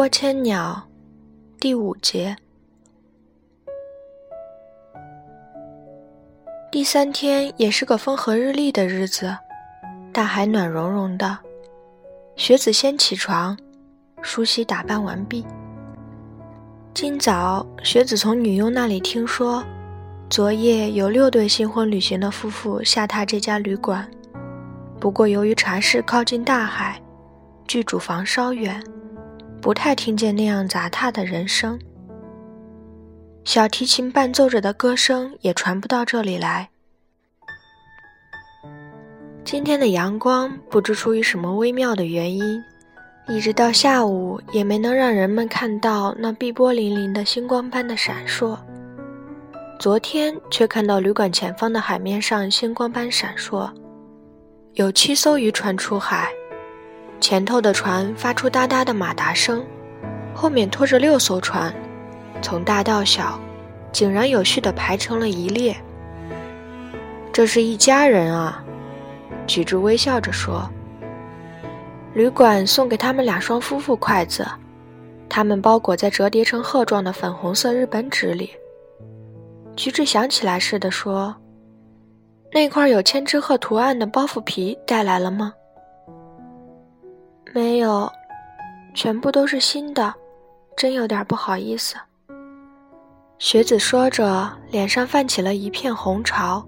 波千鸟，第五节。第三天也是个风和日丽的日子，大海暖融融的。学子先起床，梳洗打扮完毕。今早，学子从女佣那里听说，昨夜有六对新婚旅行的夫妇下榻这家旅馆。不过由于茶室靠近大海，距主房稍远。不太听见那样杂沓的人声，小提琴伴奏着的歌声也传不到这里来。今天的阳光不知出于什么微妙的原因，一直到下午也没能让人们看到那碧波粼粼的星光般的闪烁。昨天却看到旅馆前方的海面上星光般闪烁，有七艘渔船出海。前头的船发出哒哒的马达声，后面拖着六艘船，从大到小，井然有序地排成了一列。这是一家人啊，举止微笑着说。旅馆送给他们两双夫妇筷子，他们包裹在折叠成鹤状的粉红色日本纸里。菊治想起来似的说：“那块有千只鹤图案的包袱皮带来了吗？”没有，全部都是新的，真有点不好意思。学子说着，脸上泛起了一片红潮，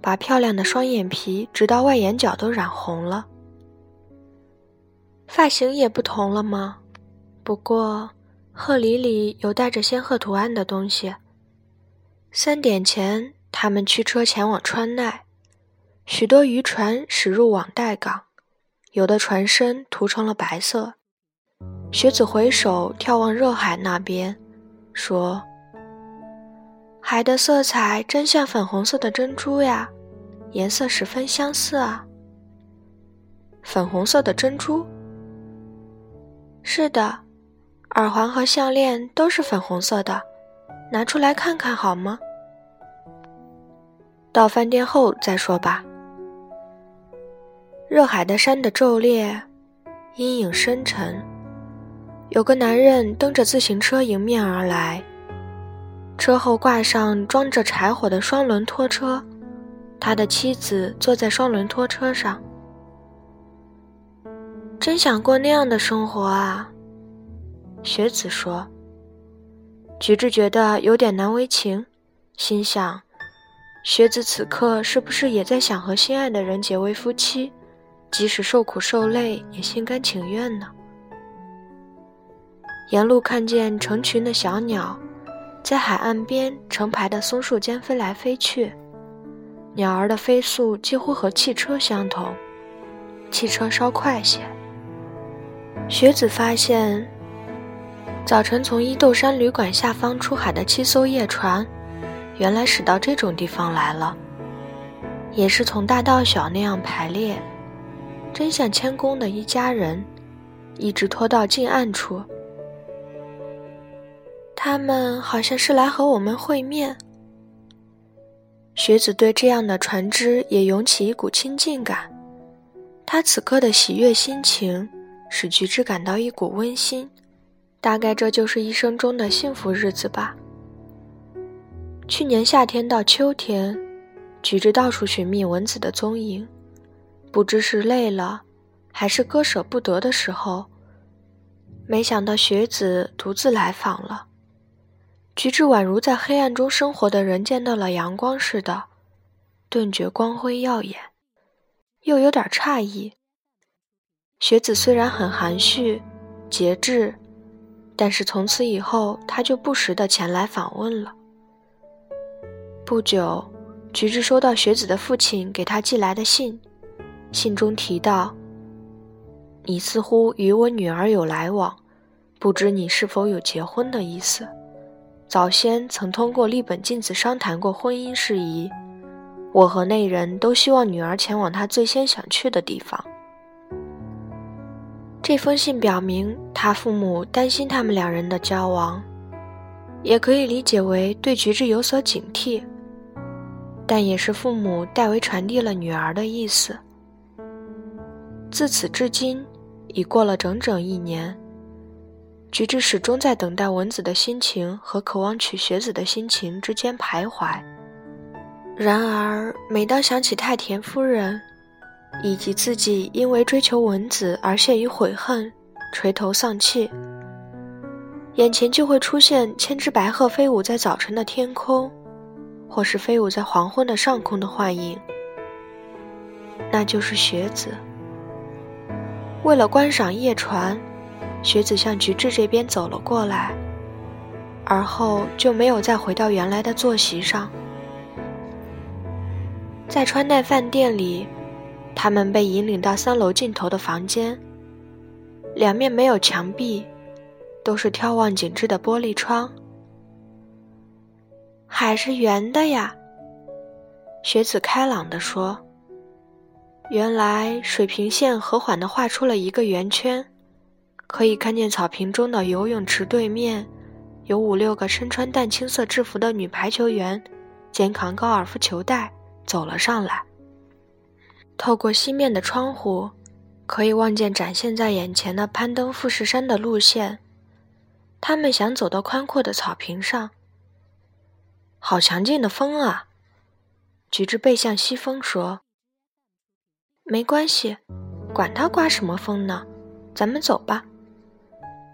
把漂亮的双眼皮直到外眼角都染红了。发型也不同了吗？不过，鹤梨里有带着仙鹤图案的东西。三点前，他们驱车前往川奈，许多渔船驶入网袋港。有的船身涂成了白色，学子回首眺望热海那边，说：“海的色彩真像粉红色的珍珠呀，颜色十分相似啊。”粉红色的珍珠？是的，耳环和项链都是粉红色的，拿出来看看好吗？到饭店后再说吧。热海的山的骤烈，阴影深沉。有个男人蹬着自行车迎面而来，车后挂上装着柴火的双轮拖车，他的妻子坐在双轮拖车上。真想过那样的生活啊，学子说。菊治觉得有点难为情，心想：学子此刻是不是也在想和心爱的人结为夫妻？即使受苦受累，也心甘情愿呢。沿路看见成群的小鸟，在海岸边成排的松树间飞来飞去，鸟儿的飞速几乎和汽车相同，汽车稍快些。学子发现，早晨从伊豆山旅馆下方出海的七艘夜船，原来驶到这种地方来了，也是从大到小那样排列。真像谦恭的一家人，一直拖到近岸处。他们好像是来和我们会面。学子对这样的船只也涌起一股亲近感，他此刻的喜悦心情使菊之感到一股温馨。大概这就是一生中的幸福日子吧。去年夏天到秋天，菊之到处寻觅蚊子的踪影。不知是累了，还是割舍不得的时候，没想到学子独自来访了。菊治宛如在黑暗中生活的人见到了阳光似的，顿觉光辉耀眼，又有点诧异。学子虽然很含蓄、节制，但是从此以后，他就不时的前来访问了。不久，菊治收到学子的父亲给他寄来的信。信中提到，你似乎与我女儿有来往，不知你是否有结婚的意思？早先曾通过立本镜子商谈过婚姻事宜，我和那人都希望女儿前往她最先想去的地方。这封信表明，他父母担心他们两人的交往，也可以理解为对菊治有所警惕，但也是父母代为传递了女儿的意思。自此至今，已过了整整一年。菊治始终在等待文子的心情和渴望娶学子的心情之间徘徊。然而，每当想起太田夫人，以及自己因为追求文子而陷于悔恨、垂头丧气，眼前就会出现千只白鹤飞舞在早晨的天空，或是飞舞在黄昏的上空的幻影。那就是学子。为了观赏夜船。学子向菊治这边走了过来，而后就没有再回到原来的坐席上。在川奈饭店里，他们被引领到三楼尽头的房间，两面没有墙壁，都是眺望景致的玻璃窗。海是圆的呀，学子开朗地说：“原来水平线和缓地画出了一个圆圈。”可以看见草坪中的游泳池对面，有五六个身穿淡青色制服的女排球员，肩扛高尔夫球袋走了上来。透过西面的窗户，可以望见展现在眼前的攀登富士山的路线。他们想走到宽阔的草坪上。好强劲的风啊！菊治背向西风说：“没关系，管它刮什么风呢，咱们走吧。”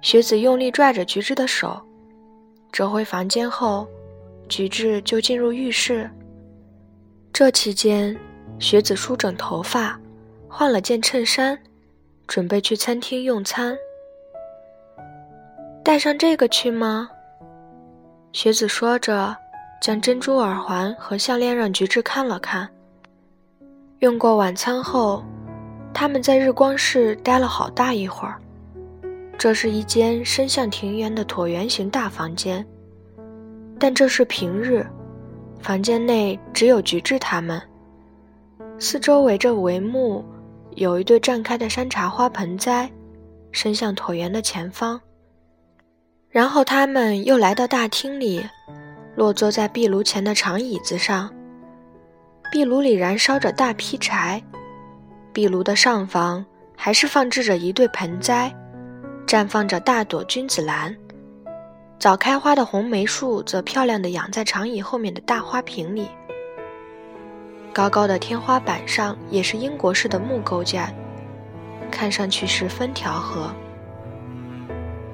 学子用力拽着菊治的手，折回房间后，菊治就进入浴室。这期间，学子梳整头发，换了件衬衫，准备去餐厅用餐。带上这个去吗？学子说着，将珍珠耳环和项链让菊治看了看。用过晚餐后，他们在日光室待了好大一会儿。这是一间伸向庭园的椭圆形大房间，但这是平日，房间内只有菊治他们。四周围着帷幕，有一对绽开的山茶花盆栽，伸向椭圆的前方。然后他们又来到大厅里，落坐在壁炉前的长椅子上。壁炉里燃烧着大劈柴，壁炉的上方还是放置着一对盆栽。绽放着大朵君子兰，早开花的红梅树则漂亮地养在长椅后面的大花瓶里。高高的天花板上也是英国式的木构件，看上去十分调和。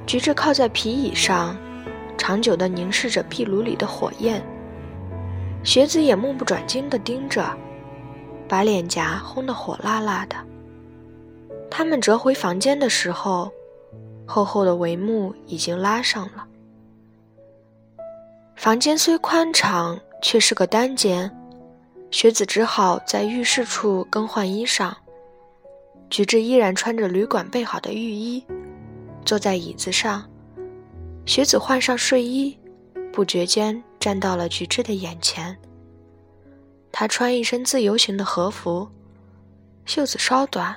橘子靠在皮椅上，长久地凝视着壁炉里的火焰。学子也目不转睛地盯着，把脸颊烘得火辣辣的。他们折回房间的时候。厚厚的帷幕已经拉上了。房间虽宽敞，却是个单间，学子只好在浴室处更换衣裳。菊治依然穿着旅馆备好的浴衣，坐在椅子上。学子换上睡衣，不觉间站到了菊治的眼前。他穿一身自由型的和服，袖子稍短，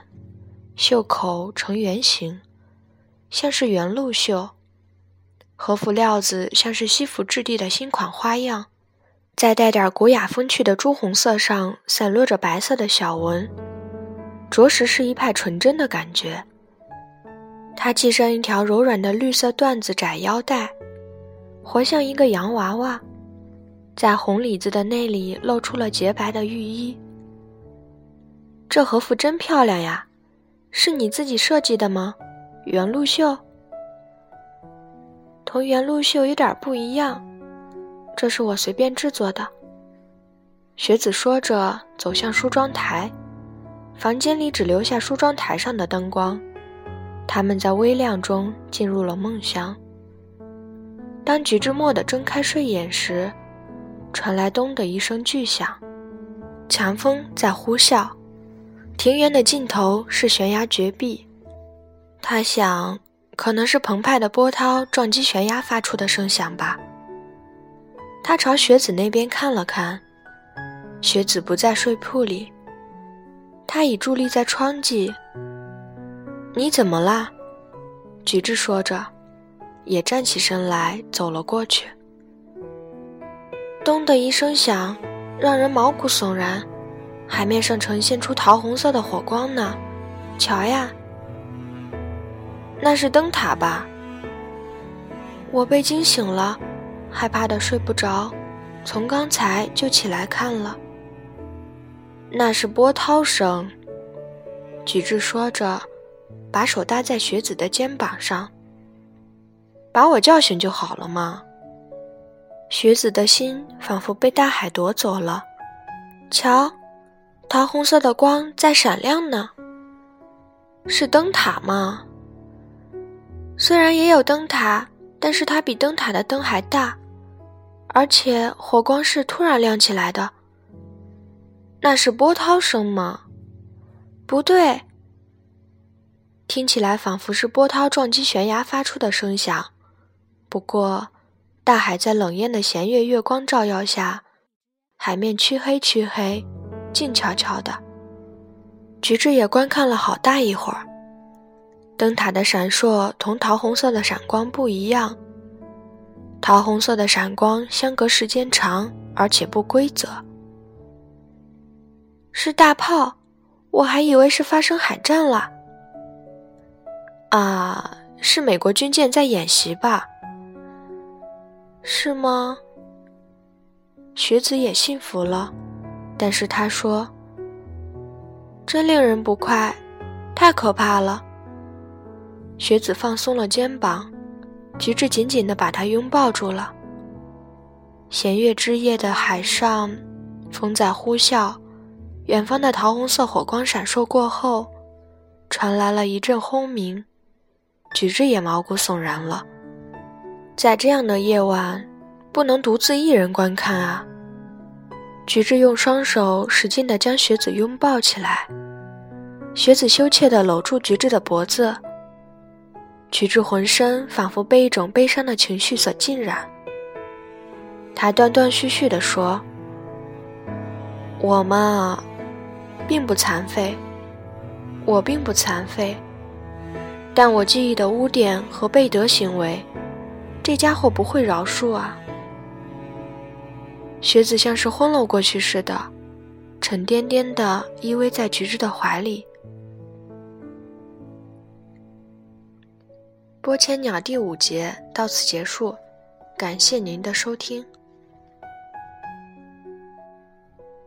袖口呈圆形。像是圆露袖，和服料子像是西服质地的新款花样，在带点古雅风趣的朱红色上散落着白色的小纹，着实是一派纯真的感觉。他系上一条柔软的绿色缎子窄腰带，活像一个洋娃娃，在红里子的内里露出了洁白的浴衣。这和服真漂亮呀，是你自己设计的吗？原露袖同原露袖有点不一样，这是我随便制作的。学子说着，走向梳妆台。房间里只留下梳妆台上的灯光，他们在微亮中进入了梦乡。当菊之墨的睁开睡眼时，传来咚的一声巨响，强风在呼啸，庭园的尽头是悬崖绝壁。他想，可能是澎湃的波涛撞击悬崖发出的声响吧。他朝雪子那边看了看，雪子不在睡铺里，他已伫立在窗际。你怎么啦？菊治说着，也站起身来走了过去。咚的一声响，让人毛骨悚然，海面上呈现出桃红色的火光呢。瞧呀！那是灯塔吧？我被惊醒了，害怕的睡不着，从刚才就起来看了。那是波涛声。菊治说着，把手搭在雪子的肩膀上。把我叫醒就好了嘛。雪子的心仿佛被大海夺走了。瞧，桃红色的光在闪亮呢。是灯塔吗？虽然也有灯塔，但是它比灯塔的灯还大，而且火光是突然亮起来的。那是波涛声吗？不对，听起来仿佛是波涛撞击悬崖发出的声响。不过，大海在冷艳的弦月月光照耀下，海面黢黑黢黑，静悄悄的。菊治也观看了好大一会儿。灯塔的闪烁同桃红色的闪光不一样。桃红色的闪光相隔时间长，而且不规则。是大炮，我还以为是发生海战了。啊，是美国军舰在演习吧？是吗？学子也信服了，但是他说：“真令人不快，太可怕了。”学子放松了肩膀，菊治紧紧地把他拥抱住了。弦月之夜的海上，风在呼啸，远方的桃红色火光闪烁过后，传来了一阵轰鸣，菊治也毛骨悚然了。在这样的夜晚，不能独自一人观看啊！菊治用双手使劲地将学子拥抱起来，学子羞怯地搂住菊治的脖子。菊治浑身仿佛被一种悲伤的情绪所浸染。他断断续续地说：“我嘛，并不残废，我并不残废，但我记忆的污点和贝德行为，这家伙不会饶恕啊。”雪子像是昏了过去似的，沉甸甸的依偎在橘枝的怀里。波千鸟第五节到此结束，感谢您的收听。